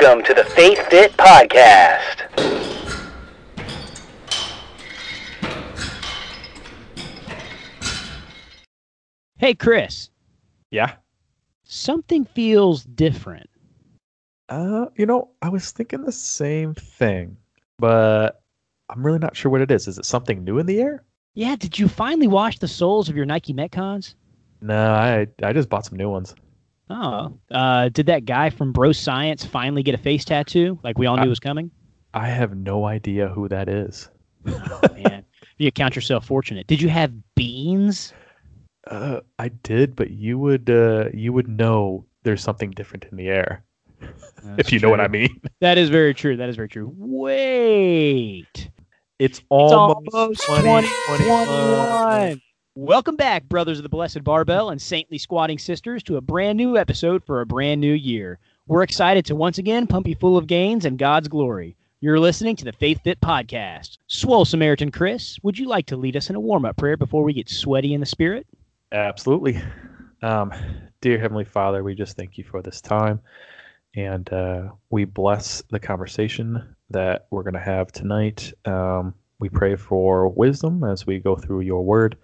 Welcome to the Faith Fit Podcast. Hey, Chris, Yeah. something feels different. Uh, you know, I was thinking the same thing, but I'm really not sure what it is. Is it something new in the air? Yeah, did you finally wash the soles of your Nike Metcons? No, I I just bought some new ones. Oh, uh, did that guy from Bro Science finally get a face tattoo like we all knew I- was coming? I have no idea who that is. Oh, man. You count yourself fortunate. Did you have beans? Uh, I did, but you would uh you would know there's something different in the air if you know what I mean. That is very true. That is very true. Wait. It's almost almost 2021. Welcome back, brothers of the Blessed Barbell and saintly squatting sisters, to a brand new episode for a brand new year. We're excited to once again pump you full of gains and God's glory. You're listening to the Faith Fit Podcast. Swole Samaritan Chris, would you like to lead us in a warm up prayer before we get sweaty in the spirit? Absolutely. Um, dear Heavenly Father, we just thank you for this time. And uh, we bless the conversation that we're going to have tonight. Um, we pray for wisdom as we go through your word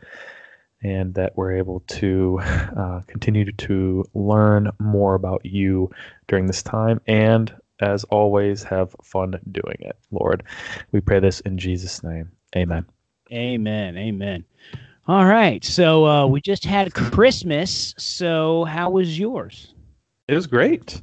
and that we're able to uh, continue to learn more about you during this time. And as always, have fun doing it, Lord. We pray this in Jesus' name. Amen. Amen. Amen. All right. So uh, we just had Christmas. So how was yours? It was great.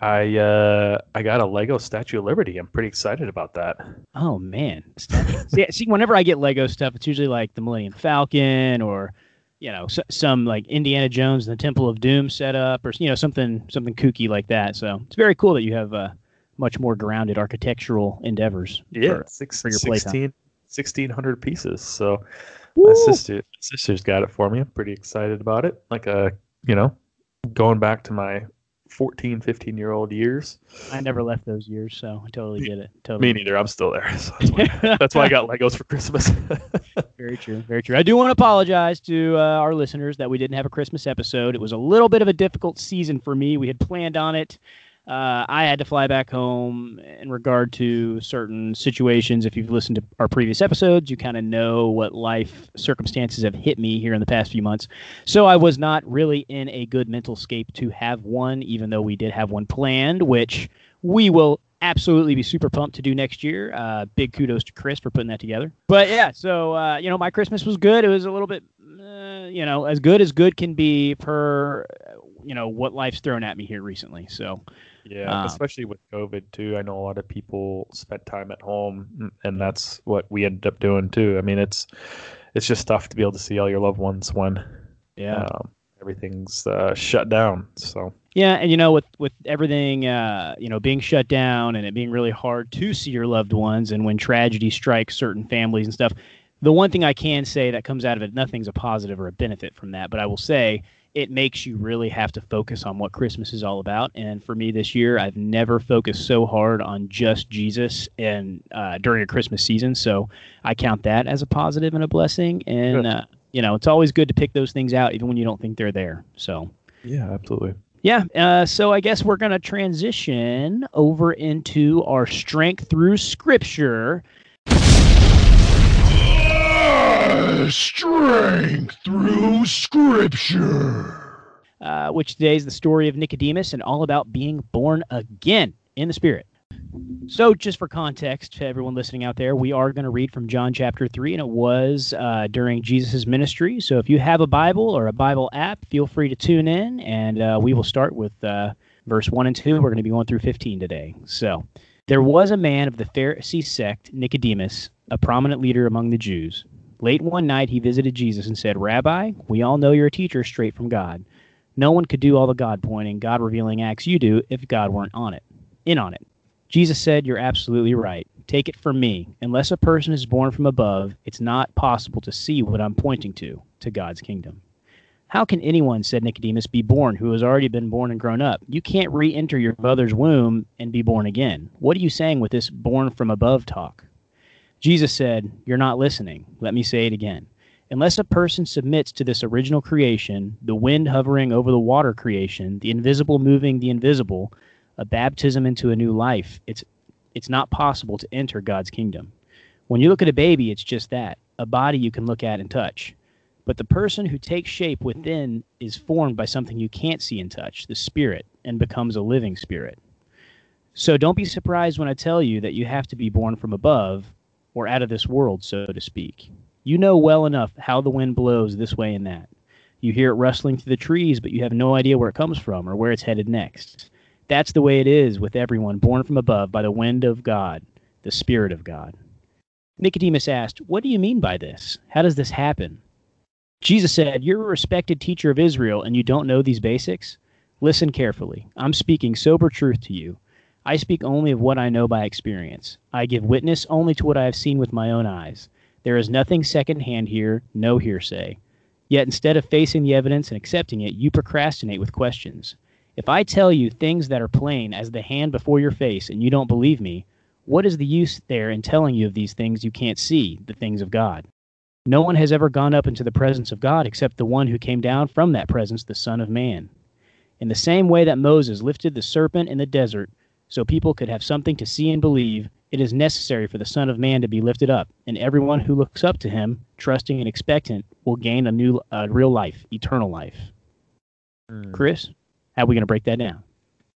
I uh, I got a Lego Statue of Liberty. I'm pretty excited about that. Oh man, see, see, whenever I get Lego stuff, it's usually like the Millennium Falcon or you know s- some like Indiana Jones and the Temple of Doom setup or you know something something kooky like that. So it's very cool that you have uh, much more grounded architectural endeavors. Yeah, for- six, for your 16, 1600 pieces. So my Woo! sister sister's got it for me. I'm pretty excited about it. Like a you know, going back to my 14, 15 year old years. I never left those years, so I totally get it. Totally. Me neither. I'm still there. So that's, why, that's why I got Legos for Christmas. Very true. Very true. I do want to apologize to uh, our listeners that we didn't have a Christmas episode. It was a little bit of a difficult season for me. We had planned on it. Uh, I had to fly back home in regard to certain situations. If you've listened to our previous episodes, you kind of know what life circumstances have hit me here in the past few months. So I was not really in a good mental scape to have one, even though we did have one planned, which we will absolutely be super pumped to do next year. Uh, big kudos to Chris for putting that together. But yeah, so uh, you know, my Christmas was good. It was a little bit, uh, you know, as good as good can be per, you know, what life's thrown at me here recently. So yeah, Um, especially with COVID too. I know a lot of people spent time at home, and- and that's what we ended up doing too. I mean, it's it's just tough to be able to see all your loved ones when yeah, um, everything's uh, shut down. So yeah, and you know, with with everything, uh, you know, being shut down and it being really hard to see your loved ones, and when tragedy strikes certain families and stuff. The one thing I can say that comes out of it, nothing's a positive or a benefit from that, but I will say it makes you really have to focus on what Christmas is all about. And for me this year, I've never focused so hard on just Jesus and uh, during a Christmas season. So I count that as a positive and a blessing. And uh, you know, it's always good to pick those things out, even when you don't think they're there. So yeah, absolutely. yeah, uh, so I guess we're going to transition over into our strength through Scripture. Strength through Scripture. uh, which today is the story of Nicodemus and all about being born again in the Spirit. So, just for context to everyone listening out there, we are going to read from John chapter 3, and it was uh, during Jesus' ministry. So, if you have a Bible or a Bible app, feel free to tune in, and uh, we will start with uh, verse 1 and 2. We're going to be going through 15 today. So, there was a man of the Pharisee sect, Nicodemus, a prominent leader among the Jews. Late one night, he visited Jesus and said, Rabbi, we all know you're a teacher straight from God. No one could do all the God pointing, God revealing acts you do if God weren't on it, in on it. Jesus said, You're absolutely right. Take it from me. Unless a person is born from above, it's not possible to see what I'm pointing to, to God's kingdom. How can anyone, said Nicodemus, be born who has already been born and grown up? You can't re enter your mother's womb and be born again. What are you saying with this born from above talk? Jesus said, You're not listening. Let me say it again. Unless a person submits to this original creation, the wind hovering over the water creation, the invisible moving the invisible, a baptism into a new life. It's it's not possible to enter God's kingdom. When you look at a baby, it's just that a body you can look at and touch. But the person who takes shape within is formed by something you can't see and touch, the spirit, and becomes a living spirit. So don't be surprised when I tell you that you have to be born from above or out of this world, so to speak. You know well enough how the wind blows this way and that. You hear it rustling through the trees, but you have no idea where it comes from or where it's headed next. That's the way it is with everyone born from above by the wind of God, the Spirit of God. Nicodemus asked, What do you mean by this? How does this happen? Jesus said, You're a respected teacher of Israel and you don't know these basics? Listen carefully. I'm speaking sober truth to you. I speak only of what I know by experience. I give witness only to what I have seen with my own eyes. There is nothing secondhand here, no hearsay. Yet instead of facing the evidence and accepting it, you procrastinate with questions. If I tell you things that are plain as the hand before your face and you don't believe me, what is the use there in telling you of these things you can't see, the things of God? No one has ever gone up into the presence of God except the one who came down from that presence, the Son of Man. In the same way that Moses lifted the serpent in the desert so people could have something to see and believe, it is necessary for the Son of Man to be lifted up, and everyone who looks up to him, trusting and expectant, will gain a new, uh, real life, eternal life. Hmm. Chris? How are we going to break that down?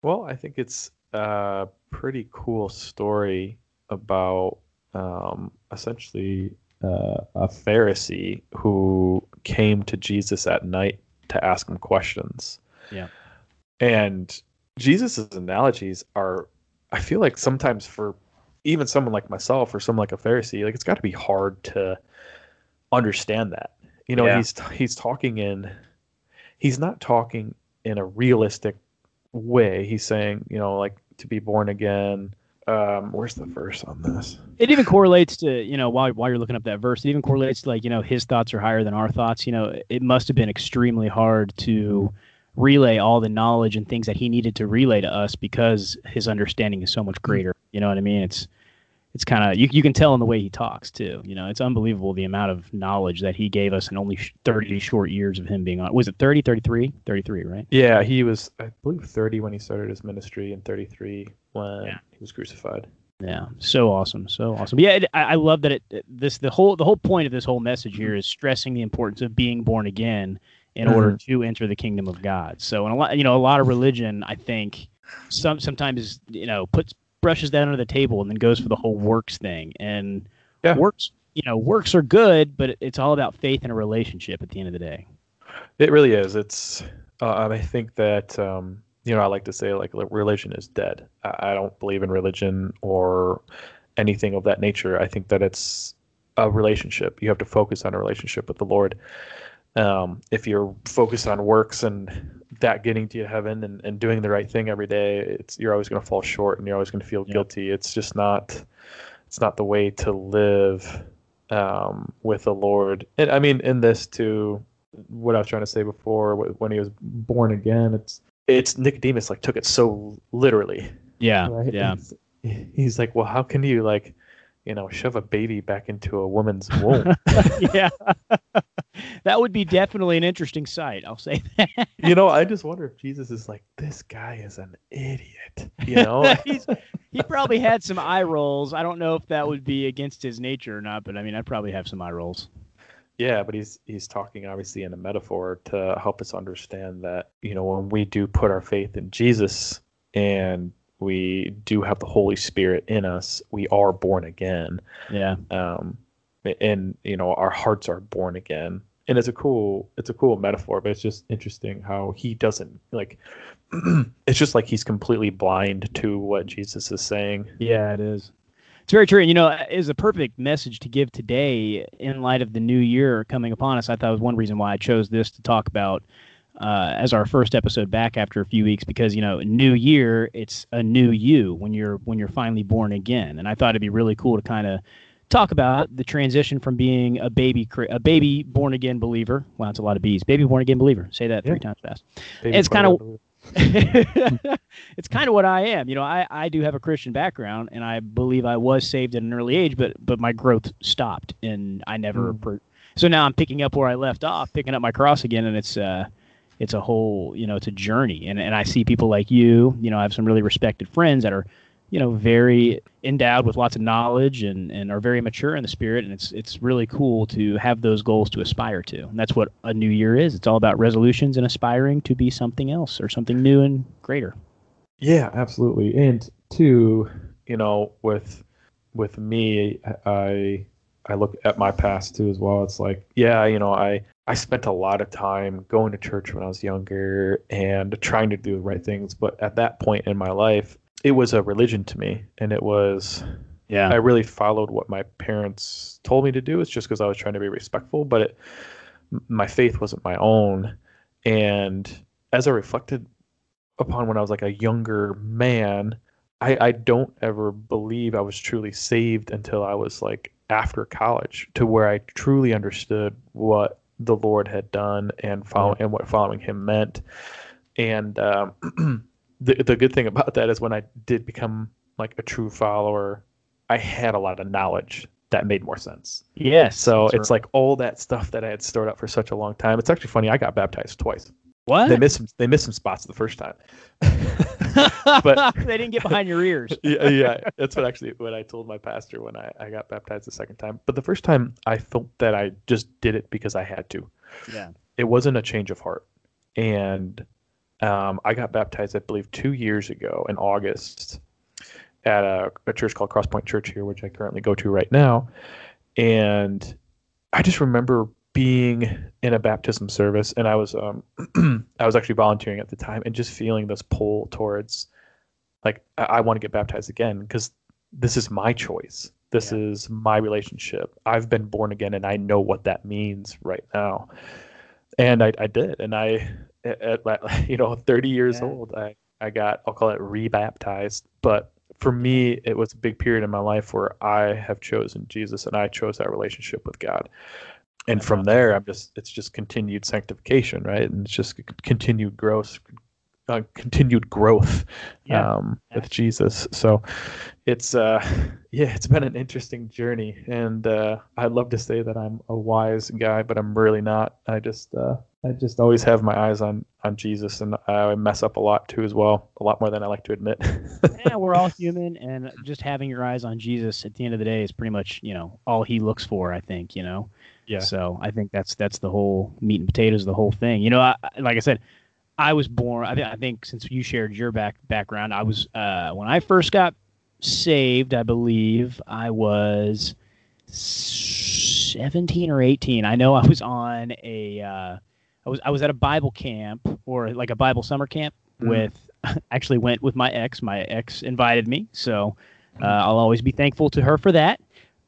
Well, I think it's a pretty cool story about um, essentially uh, a Pharisee who came to Jesus at night to ask him questions. Yeah. And Jesus's analogies are, I feel like sometimes for even someone like myself or someone like a Pharisee, like it's got to be hard to understand that. You know, Yeah. he's he's talking in, he's not talking in a realistic way. He's saying, you know, like to be born again. Um, where's the verse on this? It even correlates to, you know, while, while you're looking up that verse, it even correlates to, like, you know, his thoughts are higher than our thoughts. You know, it must have been extremely hard to relay all the knowledge and things that he needed to relay to us because his understanding is so much mm-hmm. greater. You know what I mean? It's, it's kind of, you, you can tell in the way he talks too. You know, it's unbelievable the amount of knowledge that he gave us in only 30 short years of him being on. Was it 30, 33? 33, right? Yeah, he was, I believe, 30 when he started his ministry and 33 when Yeah. he was crucified. Yeah, so awesome, so awesome. Yeah, it, I, I love that it, it- this the whole the whole point of this whole message mm-hmm. here is stressing the importance of being born again in order to enter the kingdom of God. So, in a lot, you know, a lot of religion, I think, some sometimes you know puts brushes that under the table and then goes for the whole works thing. And Yeah. works, you know, works are good, but it's all about faith and a relationship at the end of the day. It really is. It's. Uh, I think that um, you know I like to say like religion is dead. I, I don't believe in religion or anything of that nature. I think that it's a relationship. You have to focus on a relationship with the Lord. Um, if you're focused on works and that getting to heaven and, and doing the right thing every day, it's you're always going to fall short and you're always going to feel guilty. It's just not. It's not the way to live um, with the Lord. And I mean, in this too, what I was trying to say before, when he was born again, it's it's Nicodemus like took it so literally, Yeah, right? yeah, It's- he's like, well, how can you like, you know, shove a baby back into a woman's womb? yeah. that would be definitely an interesting sight. I'll say that. you know, I just wonder if Jesus is like, this guy is an idiot. You know, He's, he probably had some eye rolls. I don't know if that would be against his nature or not, but I mean, I'd probably have some eye rolls. Yeah, but he's he's talking obviously in a metaphor to help us understand that you know when we do put our faith in Jesus and we do have the Holy Spirit in us, we are born again. Yeah. Um, and you know our hearts are born again. And it's a cool it's a cool metaphor, but it's just interesting how he doesn't like. it's just like he's completely blind to what Jesus is saying. Yeah, it is. It's very true. And, you know, is a perfect message to give today in light of the new year coming upon us. I thought was one reason why I chose this to talk about uh, as our first episode back after a few weeks because, you know, new year, it's a new you when you're when you're finally born again. And I thought it'd be really cool to kind of talk about the transition from being a baby a baby born again believer. Wow, it's a lot of bees. Baby born again believer. Say that three times fast. Baby It's kinda- it's kind of what I am. You know, I, I do have a Christian background, and I believe I was saved at an early age, but but my growth stopped, and I never. Mm. Per- so now I'm picking up where I left off, picking up my cross again, and it's uh, it's a whole you know it's a journey and and I see people like you you know I have some really respected friends that are you know very endowed with lots of knowledge and and are very mature in the spirit and it's it's really cool to have those goals to aspire to and that's what a new year is it's all about resolutions and aspiring to be something else or something new and greater Yeah, absolutely. And two, you know, with with me, I I look at my past too as well. It's like, yeah, you know, I I spent a lot of time going to church when I was younger and trying to do the right things, but at that point in my life, it was a religion to me, and it was yeah I really followed what my parents told me to do. It's just because I was trying to be respectful, but it, my faith wasn't my own. And as I reflected upon when I was like a younger man, I, I don't ever believe I was truly saved until I was like after college, to where I truly understood what the Lord had done and follow and what following Him meant. And um, the the good thing about that is when I did become like a true follower, I had a lot of knowledge that made more sense. yes So it's like all that stuff that I had stored up for such a long time. It's actually funny. I got baptized twice. what They missed some. They missed some spots the first time. but they didn't get behind your ears yeah, yeah, that's what actually what I told my pastor when I, I got baptized the second time. But the first time, I felt that I just did it because I had to. yeah It wasn't a change of heart, and um, I got baptized, I believe, two years ago in August at a, a church called Crosspoint Church here, which I currently go to right now. And I just remember being in a baptism service, and I was um, I was actually volunteering at the time, and just feeling this pull towards like I, I want to get baptized again because this is my choice. This Yeah. is my relationship. I've been born again, and I know what that means right now. And I, I did, and I, at, you know, 30 years Yeah. old, I, I got, I'll call it rebaptized. But for me, it was a big period in my life where I have chosen Jesus, and I chose that relationship with God. And from there, I'm just, it's just continued sanctification, right? And it's just continued growth, uh, continued growth Yeah. um, with Jesus. So it's uh yeah, it's been an interesting journey, and uh, I'd love to say that I'm a wise guy, but I'm really not. I just uh, I just always have my eyes on on Jesus, and I mess up a lot too as well, a lot more than I like to admit. yeah, we're all human, and just having your eyes on Jesus at the end of the day is pretty much, you know, all he looks for. I think, you know. Yeah. So I think that's that's the whole meat and potatoes, the whole thing. You know, I, I- like I said, I was born. I, thi- I think since you shared your back background, I was uh, when I first got saved. I believe I was seventeen or eighteen. I know I was on a. Uh, I was I was at a Bible camp or like a Bible summer camp Mhm. with. Actually, went with my ex. My ex invited me, so uh, I'll always be thankful to her for that.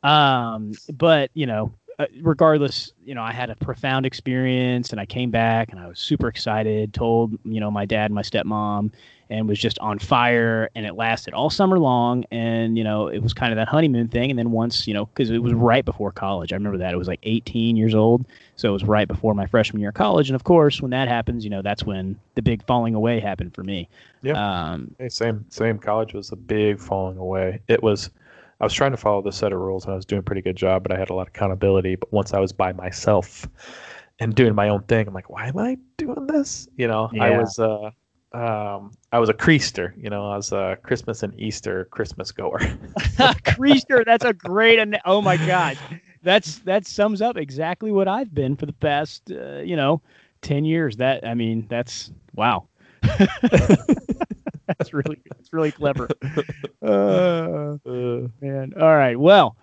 Um, but you know, uh, regardless, you know, I had a profound experience, and I came back, and I was super excited. Told you know my dad, and my stepmom, and was just on fire. And it lasted all summer long, and you know, it was kind of that honeymoon thing. And then once, you know, because it was right before college, I remember that it was like 18 years old, so it was right before my freshman year of college. And of course, when that happens, you know, that's when the big falling away happened for me. Yeah. Um, Hey, same same. College was a big falling away. It was. I was trying to follow the set of rules, and I was doing a pretty good job, but I had a lot of accountability. But once I was by myself and doing my own thing, I'm like, why am I doing this? You know, I was uh, um, I was a creaster. You know, I was a Christmas and Easter Christmas goer. Creaster, that's a great. An- oh my god, that's that sums up exactly what I've been for the past, uh, you know, ten years. That I mean, that's wow. that's really that's really clever. Uh, Uh, man, all right. Well,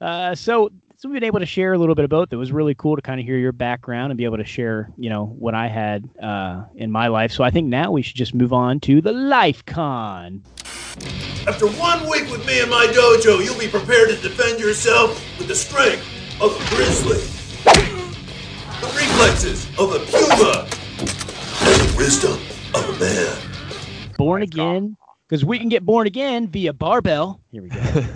uh, so so we've been able to share a little bit about. It was really cool to kind of hear your background and be able to share, you know, what I had uh, in my life. So I think now we should just move on to the Life Con. After one week with me in my dojo, you'll be prepared to defend yourself with the strength of a grizzly, the reflexes of a puma, and the wisdom of a man. Born again because we can get born again via barbell. Here we go.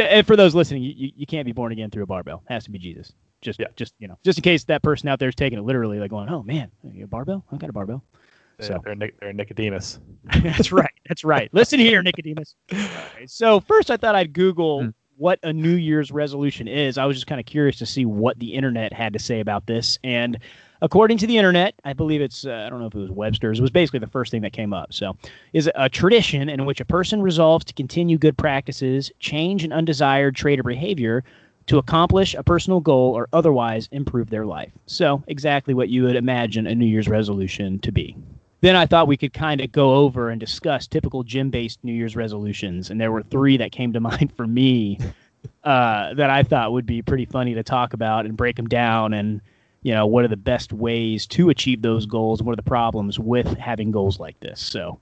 And for those listening, you, you, can't be born again through a barbell. It has to be Jesus. Just, Yeah. just you know, just in case that person out there is taking it literally, like going, "Oh man, a barbell? I got a barbell." So they're they're Nicodemus. that's right. That's right. Listen here, Nicodemus. Right, So first, I thought I'd Google Hmm. what a New Year's resolution is. I was just kind of curious to see what the internet had to say about this, and according to the internet, I believe it's uh, I don't know if it was Webster's. It was basically the first thing that came up. So, is a tradition in which a person resolves to continue good practices, change an undesired trait or behavior to accomplish a personal goal or otherwise improve their life. So, exactly what you would imagine a New Year's resolution to be. Then I thought we could kind of go over and discuss typical gym based New Year's resolutions. And there were three that came to mind for me uh, that I thought would be pretty funny to talk about and break them down and you know what are the best ways to achieve those goals what are the problems with having goals like this so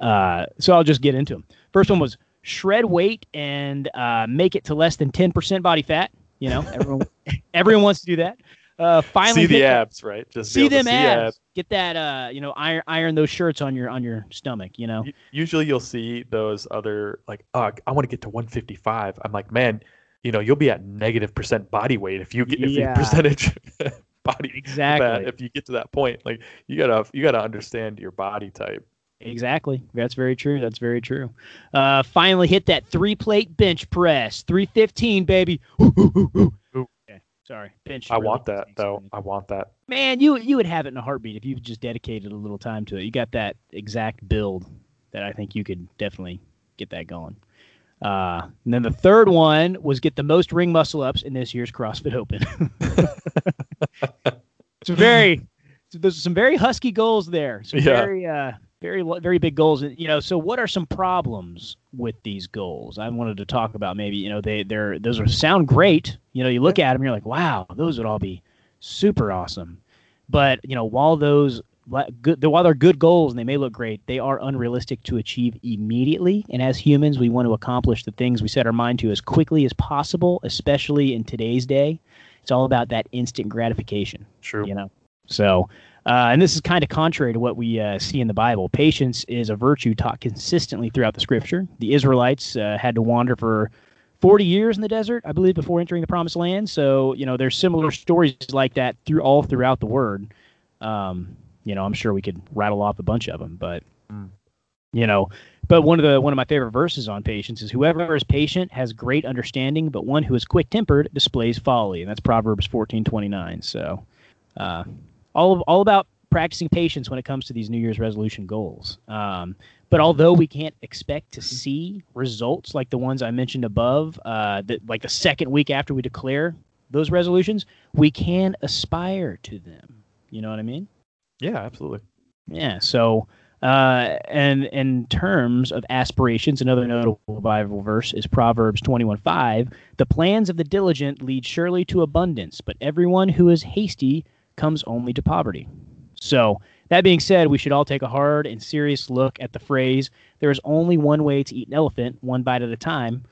uh, so i'll just get into them first one was shred weight and uh, make it to less than 10% body fat you know everyone everyone wants to do that uh, finally see the abs, right? Just see able to them abs. get that uh you know iron iron those shirts on your on your stomach you know Usually, you'll see those other like, oh, I want to get to 155. I'm like, man, you know, you'll be at negative percent body weight if you get if Yeah. you percentage body Exactly. fat. If you get to that point, like you gotta you gotta understand your body type. Exactly. That's very true. That's very true. Uh, finally hit that three plate bench press. 315, baby. Ooh. Okay, sorry. Bench. I really want that though. I want that. Man, you you would have it in a heartbeat if you just dedicated a little time to it. You got that exact build that I think you could definitely get that going. Uh, and then the third one was get the most ring muscle ups in this year's CrossFit Open. it's very, there's some very husky goals there. Some Yeah. very, uh, very, very big goals. You know, so what are some problems with these goals? I wanted to talk about maybe, you know, they, they're, those are sound great. You know, you look at them, you're like, wow, those would all be super awesome. But, you know, while those, good, while they're good goals and they may look great, they are unrealistic to achieve immediately. And as humans, we want to accomplish the things we set our mind to as quickly as possible, especially in today's day. It's all about that instant gratification True. you know? So uh, and this is kind of contrary to what we uh, see in the bible. Patience is a virtue taught consistently throughout the scripture. The israelites uh, had to wander for 40 years in the desert i believe before entering the promised land. So you know there's similar stories like that through all throughout the word. Um, you know i'm sure we could rattle off a bunch of them but Mm. you know but one of the one of my favorite verses on patience is whoever is patient has great understanding but one who is quick tempered displays folly and that's proverbs 14:29 so uh, all of, all about practicing patience when it comes to these New Year's resolution goals. Um, but although we can't expect to see results like the ones I mentioned above, uh, that like the second week after we declare those resolutions, we can aspire to them. You know what I mean? Yeah, absolutely. Yeah. So, uh, and in terms of aspirations, another notable Bible verse is Proverbs 21:5. The plans of the diligent lead surely to abundance, but everyone who is hasty comes only to poverty. So, that being said, we should all take a hard and serious look at the phrase, there is only one way to eat an elephant, one bite at a time,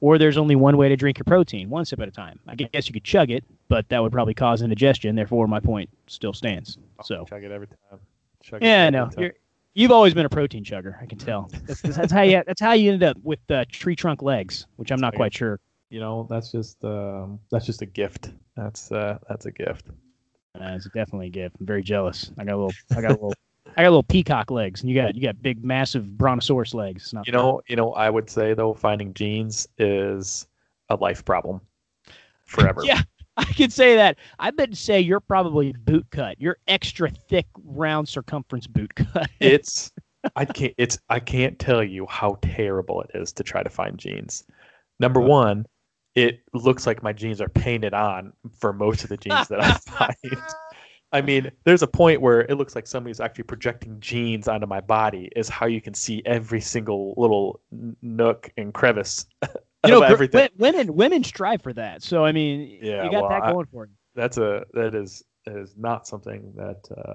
or there's only one way to drink your protein, one sip at a time. I guess you could chug it, but that would probably cause indigestion. Therefore, my point still stands. So, chug it every time. Chug it yeah, every no, time. you're, you've always been a protein chugger. I can tell. That's, that's how you. That's how you ended up with uh, tree trunk legs, which I'm not quite sure. you know that's just um, that's just a gift. That's uh, that's a gift. Uh, it's definitely a gift. I'm very jealous. I got a little. I got a little. I got little peacock legs, and you got you got big, massive brontosaurus legs. It's not You know, you know, I would say though, finding jeans is a life problem forever. Yeah. I could say that. I bet say you're probably boot cut. You're extra thick, round circumference boot cut. it's I can't it's I can't tell you how terrible it is to try to find jeans. Number one, it looks like my jeans are painted on for most of the jeans that I find. I mean, there's a point where it looks like somebody's actually projecting jeans onto my body. Is how you can see every single little nook and crevice you know, everything. women women strive for that. So I mean, Yeah, you got well, that I- going for you. That's a that is is not something that uh,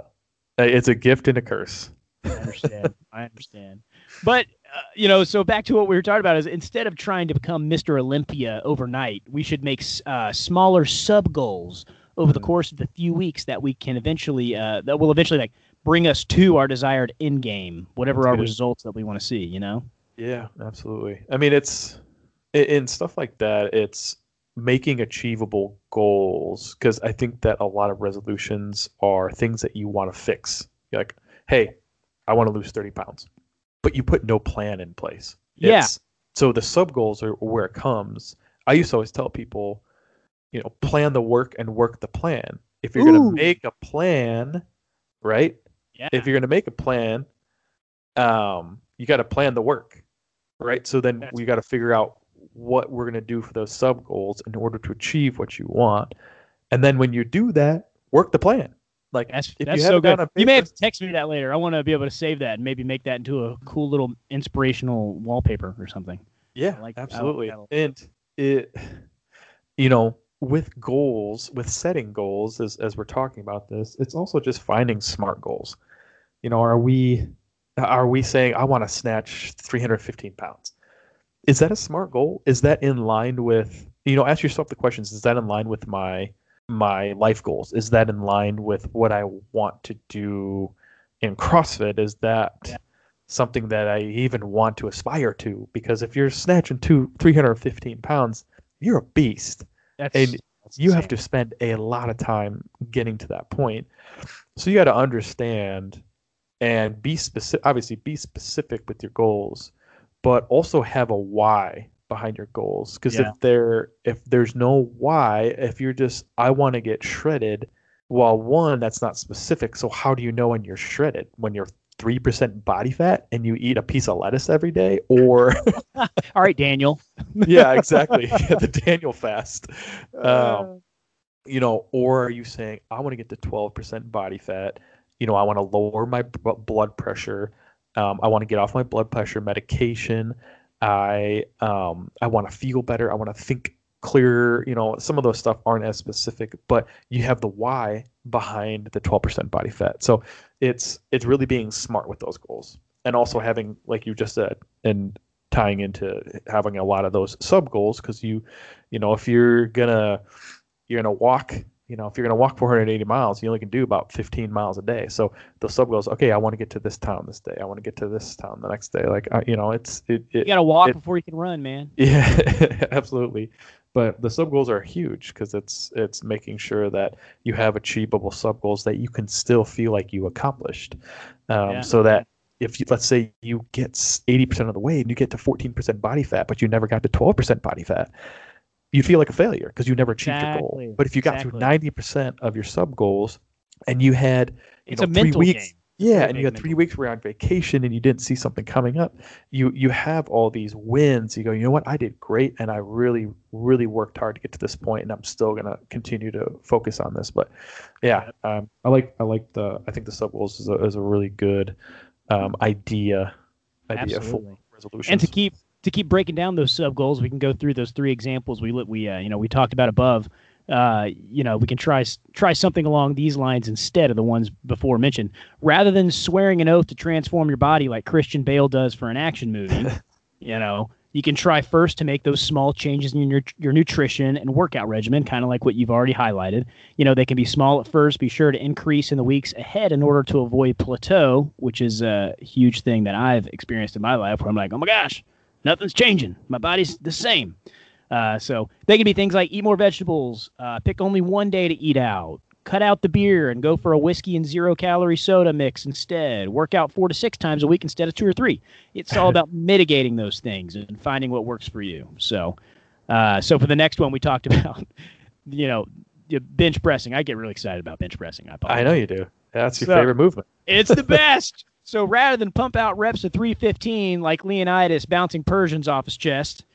it's a gift and a curse. I understand. I understand. But uh, you know, so back to what we were talking about is instead of trying to become Mr. Olympia overnight, we should make uh, smaller sub goals over the Mhm. course of the few weeks that we can eventually uh, that will eventually like bring us to our desired end game, whatever That's our good. results that we want to see. You know. Yeah, absolutely. I mean, it's in stuff like that. It's making achievable goals because I think that a lot of resolutions are things that you want to fix. You're like, hey, I want to lose thirty pounds, but you put no plan in place. Yeah. It's- so the sub goals are where it comes. I used to always tell people, you know, plan the work and work the plan. if you're going to make a plan, right? Yeah. If you're going to make a plan, um, you got to plan the work, right? So then That's- we got to figure out what we're going to do for those sub goals in order to achieve what you want. And then when you do that, work the plan. Like That's if that's you so have it down good. on You may have to text me that later. I want to be able to save that and maybe make that into a cool little inspirational wallpaper or something. Yeah, I like- absolutely. that. And it, you know, with goals, with setting goals, as as we're talking about this, it's also just finding smart goals. You know, are we are we saying I want to snatch 315 pounds? Is that a smart goal? Is that in line with you know? Ask yourself the questions. Is that in line with my my life goals? Is that in line with what I want to do in CrossFit? Is that Yeah. something that I even want to aspire to? Because if you're snatching two 315 pounds, you're a beast. That's, And that's You have to spend a lot of time getting to that point. So you got to understand and be specific. Obviously, be specific with your goals, but also have a why behind your goals. Because Yeah. if there if there's no why, if you're just I want to get shredded, well, one that's not specific. So how do you know when you're shredded? When you're three percent body fat and you eat a piece of lettuce every day, or All right, Daniel. yeah, exactly, yeah, the Daniel fast. Uh, Um, you know, or are you saying I want to get to 12% body fat? You know, I want to lower my b- blood pressure. Um, I want to get off my blood pressure medication. I um, I want to feel better. I want to think clearer. You know, some of those stuff aren't as specific, but you have the why behind the 12% body fat. So it's it's really being smart with those goals, and also having, like you just said, and tying into having a lot of those sub goals because you, you know, if you're gonna you're gonna walk you know if you're gonna walk 480 miles you only can do about 15 miles a day. So the sub goes okay i want to get to this town this day. I want to get to this town the next day. Like you know it's it, you got to walk it- before you can run, man. yeah absolutely. But the sub goals are huge because it's it's making sure that you have achievable sub goals that you can still feel like you accomplished. Um, Yeah. so that if you let's say you get 80% of the way and you get to 14% body fat but you never got to 12% body fat you'd feel like a failure because you never achieved your goal but if you got exactly. through 90% of your sub goals and you had you It's know, a three mental weeks game. yeah, Very and you had three weeks where you're on vacation and you didn't see something coming up. You you have all these wins. You go, you know what? I did great, and I really really worked hard to get to this point, and I'm still gonna continue to focus on this. But yeah, um, I like I like the I think the sub goals is a, is a really good um, idea idea Absolutely. for resolutions. And to keep to keep breaking down those sub goals, we can go through those three examples we we uh, you know we talked about above. Uh, you know, we can try try something along these lines instead of the ones before mentioned. Rather than swearing an oath to transform your body like Christian Bale does for an action movie, you know, you can try first to make those small changes in your your nutrition and workout regimen, kind of like what you've already highlighted. You know, they can be small at first. Be sure to increase in the weeks ahead in order to avoid plateau, which is a huge thing that I've experienced in my life, where I'm like, oh my gosh, nothing's changing. My body's the same. Uh, so they can be things like eat more vegetables, uh, pick only one day to eat out, cut out the beer and go for a whiskey and zero calorie soda mix instead, work out four to six times a week instead of two or three. It's all about mitigating those things and finding what works for you. So, uh, so for the next one, we talked about, you know, bench pressing. I get really excited about bench pressing. I, I know you do. That's your So- favorite movement. It's the best. So rather than pump out reps of 315 like Leonidas bouncing Persians off his chest,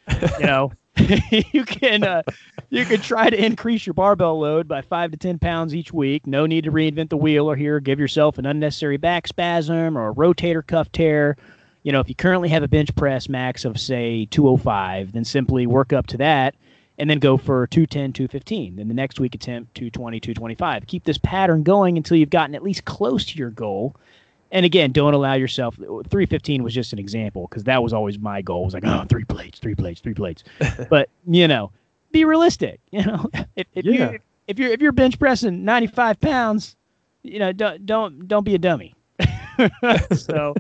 you know, you can uh, you can try to increase your barbell load by five to ten pounds each week. No need to reinvent the wheel or here give yourself an unnecessary back spasm or a rotator cuff tear. You know, if you currently have a bench press max of say 205, then simply work up to that and then go for 210, 215. Then the next week attempt 220, 225. Keep this pattern going until you've gotten at least close to your goal. And again, don't allow yourself. 315 was just an example because that was always my goal. It was like, oh, three plates, three plates, three plates. but you know, be realistic. You know, if, if Yeah. you if you're if you're bench pressing 95 pounds, you know, don't don't don't be a dummy. so,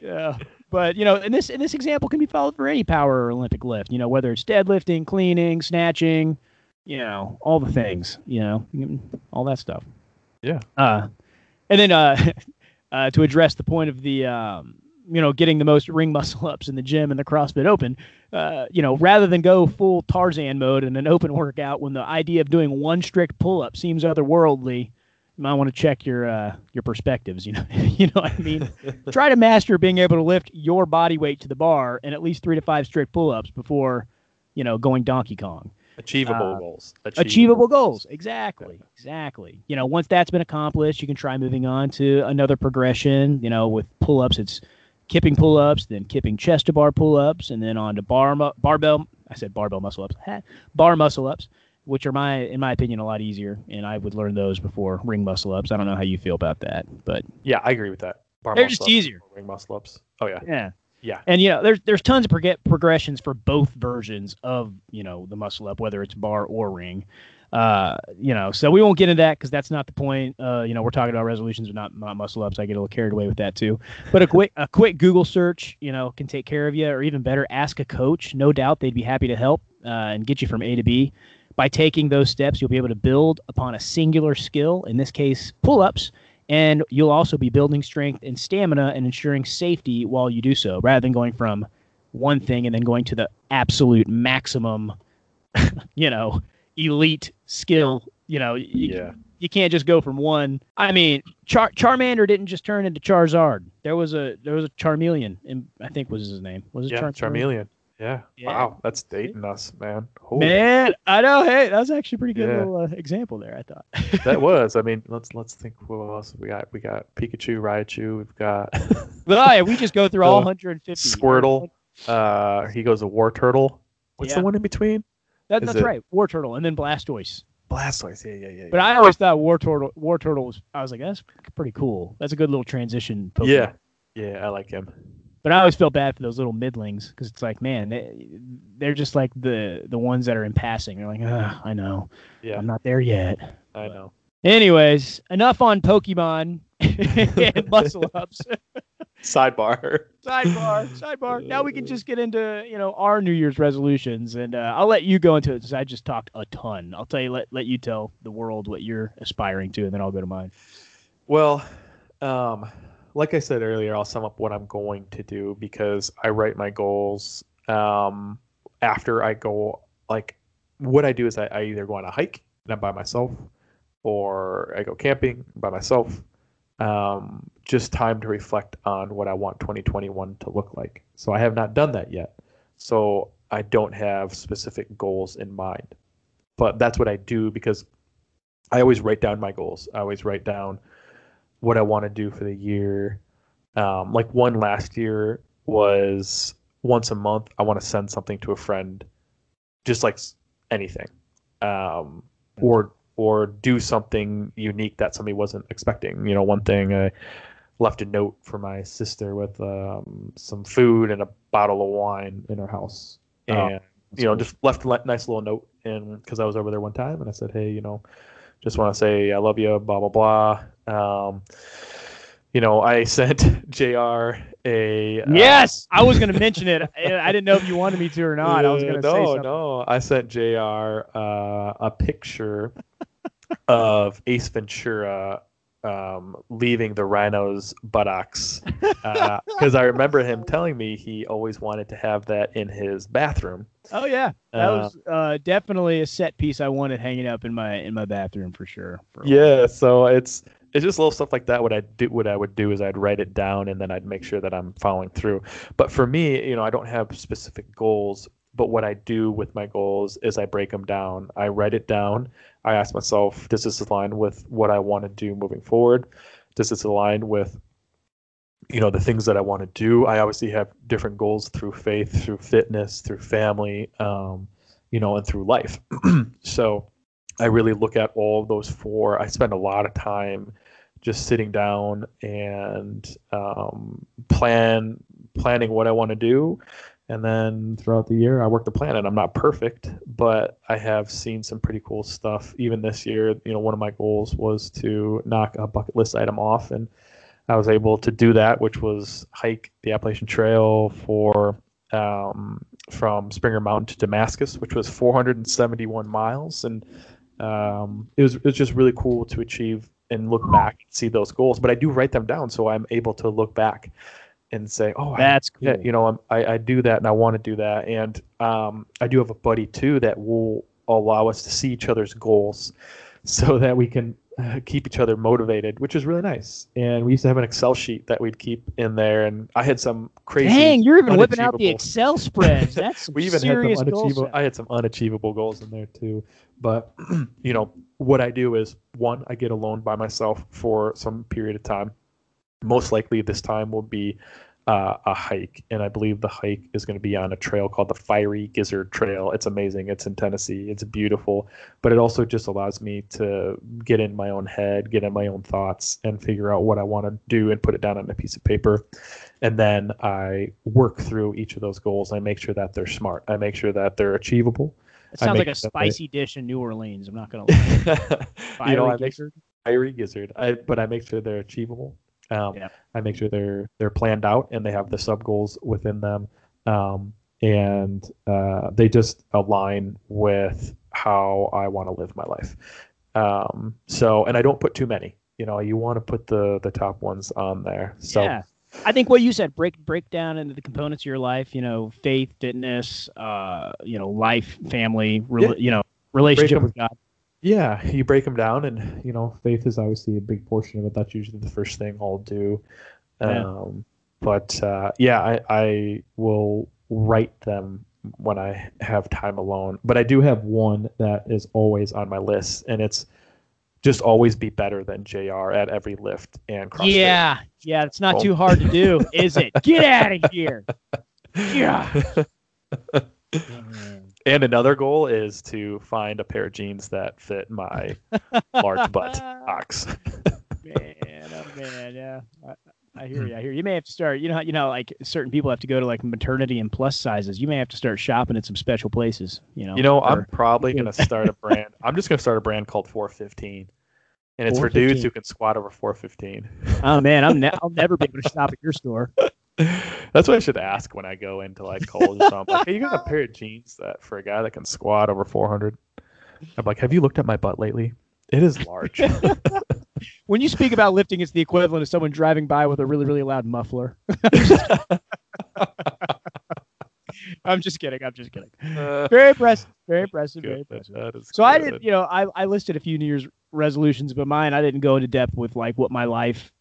yeah. But you know, and this and this example can be followed for any power or Olympic lift. You know, whether it's deadlifting, cleaning, snatching, you know, all the things. You know, all that stuff. Yeah. Uh, and then uh, uh, to address the point of the um, you know, getting the most ring muscle ups in the gym and the CrossFit Open, uh, you know, rather than go full Tarzan mode in an open workout when the idea of doing one strict pull up seems otherworldly, you might want to check your uh, your perspectives. You know, you know what I mean. Try to master being able to lift your body weight to the bar and at least three to five strict pull ups before, you know, going Donkey Kong. Achievable Uh, goals. Achievable goals. Exactly. Exactly. You know, once that's been accomplished, you can try moving on to another progression. You know, with pull ups, it's kipping pull ups, then kipping chest to bar pull ups, and then on to bar mu- barbell. I said barbell muscle ups. Bar muscle ups, which are my, in my opinion, a lot easier. And I would learn those before ring muscle ups. I don't know how you feel about that, but Yeah, I agree with that. Bar They're just easier. Ring muscle ups. Oh yeah, yeah. Yeah. And you know, there's there's tons of prog- progressions for both versions of you know the muscle up, whether it's bar or ring. Uh, you know, so we won't get into that because that's not the point. Uh, you know, we're talking about resolutions, but not, not muscle ups. I get a little carried away with that too. But a quick a quick Google search, you know, can take care of you, or even better, ask a coach. No doubt they'd be happy to help uh, and get you from A to B. By taking those steps, you'll be able to build upon a singular skill. In this case, pull ups. And you'll also be building strength and stamina and ensuring safety while you do so, rather than going from one thing and then going to the absolute maximum, you know, elite skill. You know, you, Yeah. you can't just go from one. I mean, Char- Charmander didn't just turn into Charizard. There was a there was a Charmeleon, and I think was his name. Was it Yeah, Char- Charmeleon. Yeah. Yeah. Wow, that's dating us, man. Holy- Man, I know. Hey, that was actually a pretty good Yeah. little uh, example there. I thought. that was. I mean, let's let's think. What else we got? We got Pikachu, Raichu. We've got But oh, yeah, we just go through all Uh, 150. Squirtle. Uh, he goes a Wartortle. What's Yeah. the one in between? That, that's it- right. Wartortle and then Blastoise. Blastoise. Yeah, yeah, yeah. But I always thought Wartortle War Turtle was I was like, that's pretty cool. That's a good little transition Pokemon. yeah, yeah, I like him. But I always felt bad for those little midlings because it's like, man, they, they're just like the the ones that are in passing. They're like, ah, I know, Yeah, I'm not there yet. I know. Anyways, enough on Pokemon and muscle ups. Sidebar. sidebar, sidebar. Now we can just get into you know our New Year's resolutions, and uh, I'll let you go into it because I just talked a ton. I'll tell you, let let you tell the world what you're aspiring to, and then I'll go to mine. Well, um, like I said earlier, I'll sum up what I'm going to do because I write my goals um, after I go. Like, what I do is I, I either go on a hike and I'm by myself, or I go camping by myself. Um, just time to reflect on what I want 2021 to look like. So I have not done that yet. So I don't have specific goals in mind. But that's what I do because I always write down my goals. I always write down what I want to do for the year. Um, like one last year was once a month. I want to send something to a friend, just like anything, um, or or do something unique that somebody wasn't expecting. You know, one thing I left a note for my sister with um, some food and a bottle of wine in her house, Oh, and you know, just left a nice little note and because I was over there one time and I said, hey, you know, just want to say I love you, blah blah blah. Um, you know, I sent Jr. a uh, yes, I was going to mention it. I, didn't know if you wanted me to or not. I was going to no, say something. no. No, I sent Jr. Uh, a picture of Ace Ventura um, leaving the rhino's buttocks because I remember him telling me he always wanted to have that in his bathroom. Oh yeah, that Uh, was uh, definitely a set piece I wanted hanging up in my in my bathroom for sure. for. Yeah, so it's it's just little stuff like that. What I do, what I would do is I'd write it down and then I'd make sure that I'm following through. But for me, you know, I don't have specific goals. But what I do with my goals is I break them down. I write it down. I ask myself, does this align with what I want to do moving forward? Does this align with you know the things that I want to do? I obviously have different goals through faith, through fitness, through family, um, you know, and through life. so I really look at all those four. I spend a lot of time just sitting down and um, plan planning what I want to do. And then throughout the year, I work the plan. And I'm not perfect, but I have seen some pretty cool stuff. Even this year, you know, one of my goals was to knock a bucket list item off, and I was able to do that, which was hike the Appalachian Trail for um, from Springer Mountain to Damascus, which was 471 miles, and um, it was it was just really cool to achieve and look back and see those goals. But I do write them down, so I'm able to look back and say, "Oh, I- That's cool. yeah, you know, I'm, I I do that and I want to do that." And um, I do have a buddy too that will allow us to see each other's goals, so that we can uh, keep each other motivated, which is really nice. And we used to have an Excel sheet that we'd keep in there, and I had some crazy. Dang, you're even whipping out the Excel spreads. That's we even had some unachievable. I had some unachievable goals in there too. But you know what I do is one, I get alone by myself for some period of time. Most likely, this time will be uh, a hike, and I believe the hike is going to be on a trail called the Fiery Gizzard Trail. It's amazing. It's in Tennessee. It's beautiful, but it also just allows me to get in my own head, get in my own thoughts, and figure out what I want to do and put it down on a piece of paper and then I work through each of those goals. I make sure that they're smart. I make sure that they're achievable. It sounds like a that they- spicy dish in New Orleans. I'm not gonna lie. you know, Fiery I make gizzard? fiery gizzard. I but I make sure they're achievable. Um, Yeah. I make sure they're they're planned out and they have the sub goals within them, um, and uh, they just align with how I want to live my life. Um, so, and I don't put too many. You know, you want to put the the top ones on there. So, yeah. I think what you said break break down into the components of your life. You know, faith, fitness, uh, you know, life, family, rela- Yeah. you know, relationship with God. Yeah, you break them down, and you know, faith is obviously a big portion of it. That's usually the first thing I'll do. Yeah. Um, but uh, yeah, I, I will write them when I have time alone. But I do have one that is always on my list, and it's just always be better than Jr. at every lift and CrossFit. Yeah, yeah, it's not too hard to do, is it? Get out of here. Yeah. And another goal is to find a pair of jeans that fit my large butt box. man, oh man, yeah. I, I hear hmm. you. I hear you. You may have to start. You know, you know, like certain people have to go to like maternity and plus sizes. You may have to start shopping at some special places. You know. You know, I'm probably gonna start a brand. I'm just gonna start a brand called 415, and it's for dudes who can squat over 415. oh man, I'm ne- I'll never be able to shop at your store. That's what I should ask when I go into like Kohl's or something. Like, hey, you got a pair of jeans that for a guy that can squat over 400? I'm like, have you looked at my butt lately? It is large. When you speak about lifting, it's the equivalent of someone driving by with a really, really loud muffler. I'm just kidding. I'm just kidding. Uh, Very impressive. Very impressive. Very impressive. That is So I did, you know, I, I listed a few New Year's resolutions, but mine I didn't go into depth with like what my life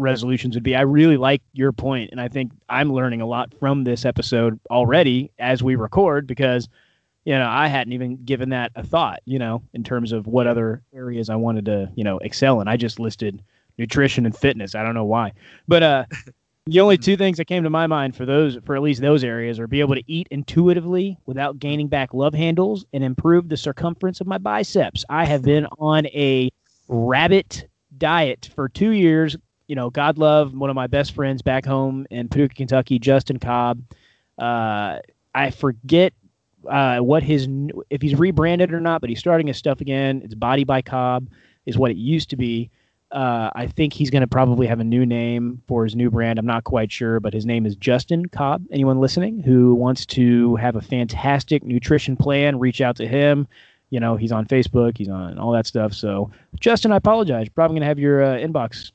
resolutions would be. I really like your point, and I think I'm learning a lot from this episode already as we record because, you know, I hadn't even given that a thought, you know, in terms of what other areas I wanted to, you know, excel in. I just listed nutrition and fitness. I don't know why, but uh. The only two things that came to my mind for those, for at least those areas, are be able to eat intuitively without gaining back love handles and improve the circumference of my biceps. I have been on a rabbit diet for two years. You know, God love one of my best friends back home in Paducah, Kentucky, Justin Cobb. Uh, I forget uh, what his if he's rebranded or not, but he's starting his stuff again. It's Body by Cobb is what it used to be. Uh, I think he's going to probably have a new name for his new brand. I'm not quite sure, but his name is Justin Cobb. Anyone listening who wants to have a fantastic nutrition plan, reach out to him. You know, he's on Facebook, he's on all that stuff. So, Justin, I apologize. Probably going to have your uh, inbox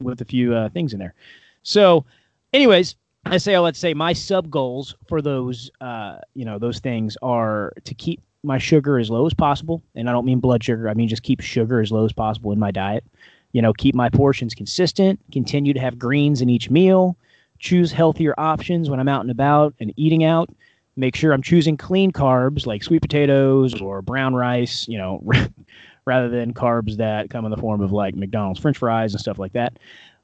with a few uh, things in there. So, anyways, I say, let's say my sub goals for those, uh, you know, those things are to keep my sugar as low as possible, and I don't mean blood sugar. I mean just keep sugar as low as possible in my diet. You know, keep my portions consistent. Continue to have greens in each meal. Choose healthier options when I'm out and about and eating out. Make sure I'm choosing clean carbs like sweet potatoes or brown rice. You know, rather than carbs that come in the form of like McDonald's French fries and stuff like that.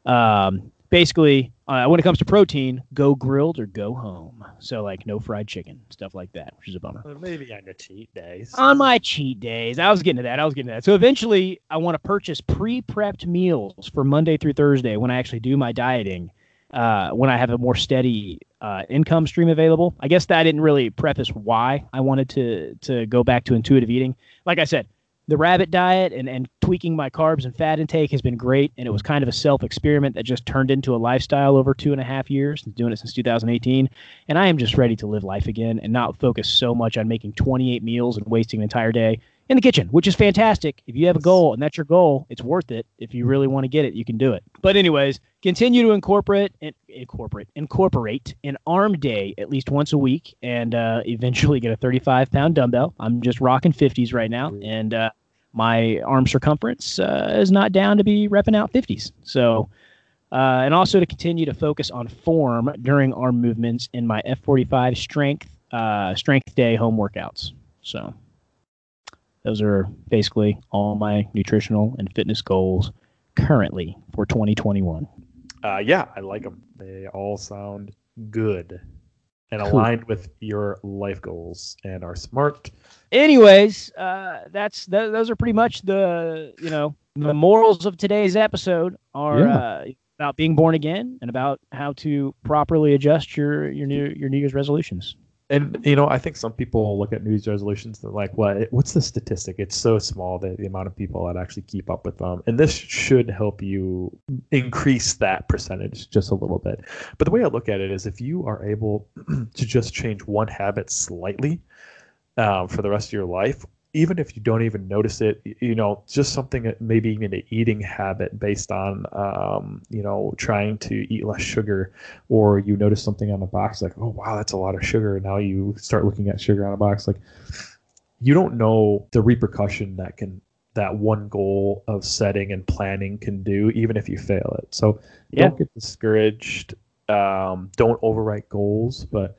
Um, basically, uh, when it comes to protein, go grilled or go home. So like no fried chicken, stuff like that, which is a bummer. Well, maybe on your cheat days. On my cheat days, I was getting to that. I was getting to that. So eventually, I want to purchase pre-prepped meals for Monday through Thursday when I actually do my dieting. Uh, when I have a more steady uh, income stream available, I guess that I didn't really preface why I wanted to to go back to intuitive eating. Like I said, the rabbit diet and, and tweaking my carbs and fat intake has been great. And it was kind of a self experiment that just turned into a lifestyle over two and a half years, doing it since 2018. And I am just ready to live life again and not focus so much on making 28 meals and wasting an entire day in the kitchen, which is fantastic. If you have a goal and that's your goal, it's worth it. If you really want to get it, you can do it. But anyways, continue to incorporate and incorporate incorporate an arm day at least once a week, and uh, eventually get a 35 pound dumbbell. I'm just rocking 50s right now, and uh, my arm circumference uh, is not down to be repping out 50s. So. Uh, and also to continue to focus on form during arm movements in my F45 strength uh, strength day home workouts. So those are basically all my nutritional and fitness goals currently for 2021. Uh, yeah, I like them. They all sound good and cool. aligned with your life goals and are smart. Anyways, uh, that's th- those are pretty much the you know the morals of today's episode are yeah. uh, about being born again and about how to properly adjust your your new your New Year's resolutions and you know, I think some people look at New Year's resolutions and they're like, what? What's the statistic? It's so small that the amount of people that actually keep up with them, and this should help you increase that percentage just a little bit. But the way I look at it is, if you are able to just change one habit slightly um, for the rest of your life, even if you don't even notice it, you know, just something maybe even an eating habit based on, um, you know, trying to eat less sugar, or you notice something on the box like, oh wow, that's a lot of sugar. And now you start looking at sugar on a box, like you don't know the repercussion that can that one goal of setting and planning can do, even if you fail it. So yeah. don't get discouraged. Um, don't overwrite goals, but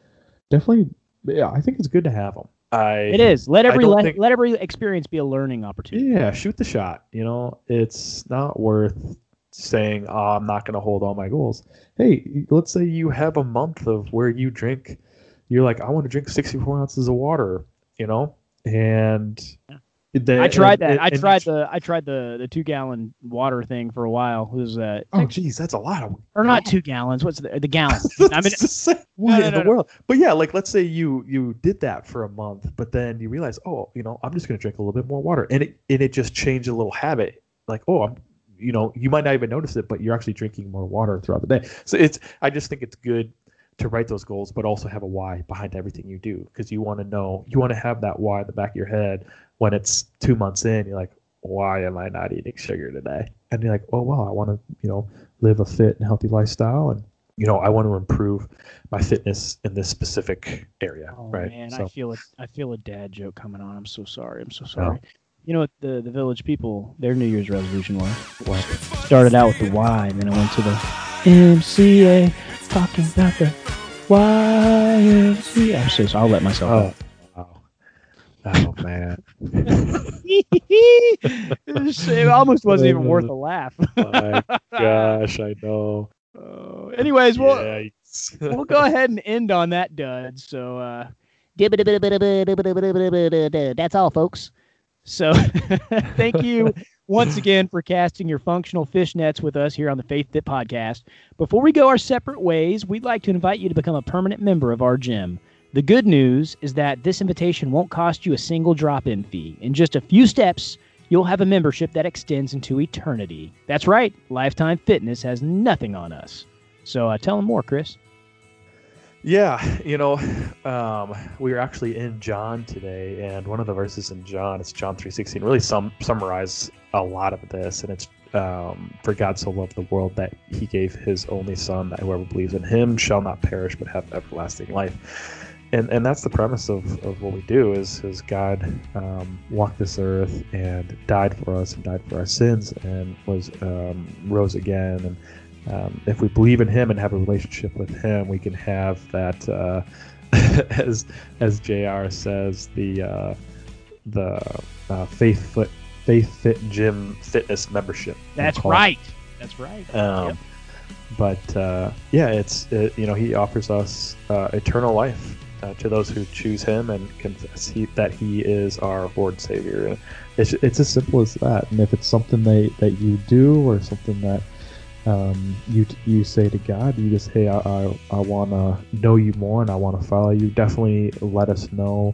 definitely, yeah, I think it's good to have them. I it is let every let, think, let every experience be a learning opportunity. Yeah, shoot the shot. You know, it's not worth saying, "Oh, I'm not going to hold all my goals." Hey, let's say you have a month of where you drink. You're like, I want to drink 64 ounces of water. You know, and yeah. The, I tried that. And, I tried the I tried the the two gallon water thing for a while. It was uh, oh geez, that's a lot of or not two gallons. What's the the gallon? I mean, what no, in no, the no. world? But yeah, like let's say you you did that for a month, but then you realize, oh, you know, I'm just gonna drink a little bit more water, and it and it just changed a little habit. Like, oh, I'm you know, you might not even notice it, but you're actually drinking more water throughout the day. So it's I just think it's good to write those goals, but also have a why behind everything you do because you want to know, you want to have that why in the back of your head when it's two months in, you're like, why am I not eating sugar today? And you're like, oh well, I want to, you know, live a fit and healthy lifestyle, and you know, I want to improve my fitness in this specific area. Oh right? man, so, I feel a, I feel a dad joke coming on. I'm so sorry. I'm so sorry. Oh. You know what the the village people their New Year's resolution was? What? Started out with the Y, and then I went to the MCA, talking about the YMCA. I'm so sorry. I'll let myself. Oh. Oh man, it almost wasn't even worth a laugh. My gosh, I know. Uh, anyways, we'll we'll go ahead and end on that dud. So uh, that's all, folks. So thank you once again for casting your functional fish nets with us here on the Faith Fit podcast. Before we go our separate ways, we'd like to invite you to become a permanent member of our gym. The good news is that this invitation won't cost you a single drop in fee. In just a few steps, you'll have a membership that extends into eternity. That's right, Lifetime Fitness has nothing on us. So uh, tell them more, Chris. Yeah, you know, um, we were actually in John today, and one of the verses in John, it's John three sixteen, really sum summarize a lot of this, and it's um, for God so loved the world that He gave His only Son, that whoever believes in Him shall not perish but have everlasting life. And and that's the premise of, of what we do is is God um, walked this earth and died for us and died for our sins and was um, rose again and um, if we believe in Him and have a relationship with Him, we can have that uh, as as Jr. says the uh, the uh, faith foot faith fit gym fitness membership. That's right. That's right. Um, yep. But uh, yeah, it's it, you know He offers us uh, eternal life uh, to those who choose Him and confess he, that He is our Lord and Savior. It's it's as simple as that. And if it's something that that you do or something that um, you you say to God, you just hey, I I, I want to know you more and I want to follow you. Definitely let us know.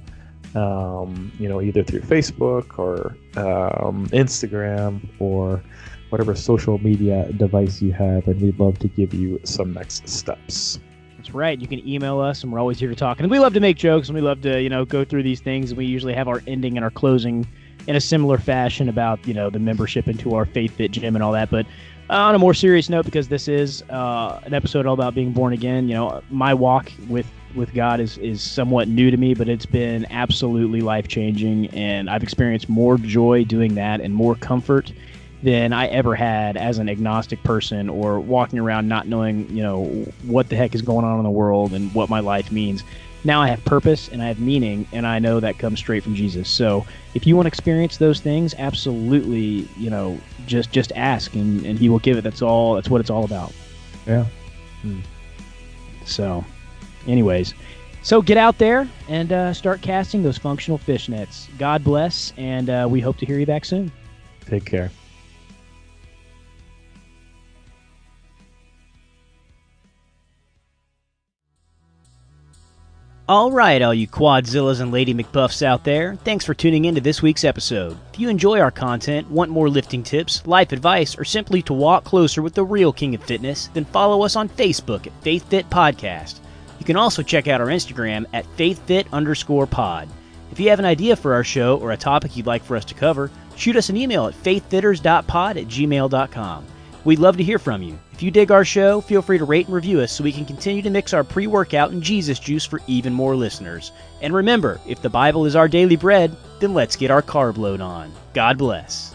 Um, you know, either through Facebook or um, Instagram or whatever social media device you have, and we'd love to give you some next steps. That's right. You can email us, and we're always here to talk. And we love to make jokes, and we love to, you know, go through these things. And we usually have our ending and our closing in a similar fashion about you know the membership into our Faith Fit gym and all that. But uh, on a more serious note, because this is uh, an episode all about being born again, you know, my walk with with God is is somewhat new to me, but it's been absolutely life changing, and I've experienced more joy doing that and more comfort than I ever had as an agnostic person or walking around not knowing, you know, what the heck is going on in the world and what my life means. Now I have purpose and I have meaning, and I know that comes straight from Jesus. So if you want to experience those things, absolutely, you know, just just ask and, and He will give it. That's all. That's what it's all about. Yeah. So, anyways, so get out there and uh, start casting those functional fish nets. God bless, and uh, we hope to hear you back soon. Take care. All right, all you Quadzillas and Lady McBuffs out there, thanks for tuning in to this week's episode. If you enjoy our content, want more lifting tips, life advice, or simply to walk closer with the real king of fitness, then follow us on Facebook at FaithFit Podcast. You can also check out our Instagram at FaithFit underscore pod. If you have an idea for our show or a topic you'd like for us to cover, shoot us an email at faithfitters.pod at gmail.com. We'd love to hear from you. If you dig our show, feel free to rate and review us so we can continue to mix our pre workout and Jesus juice for even more listeners. And remember, if the Bible is our daily bread, then let's get our carb load on. God bless.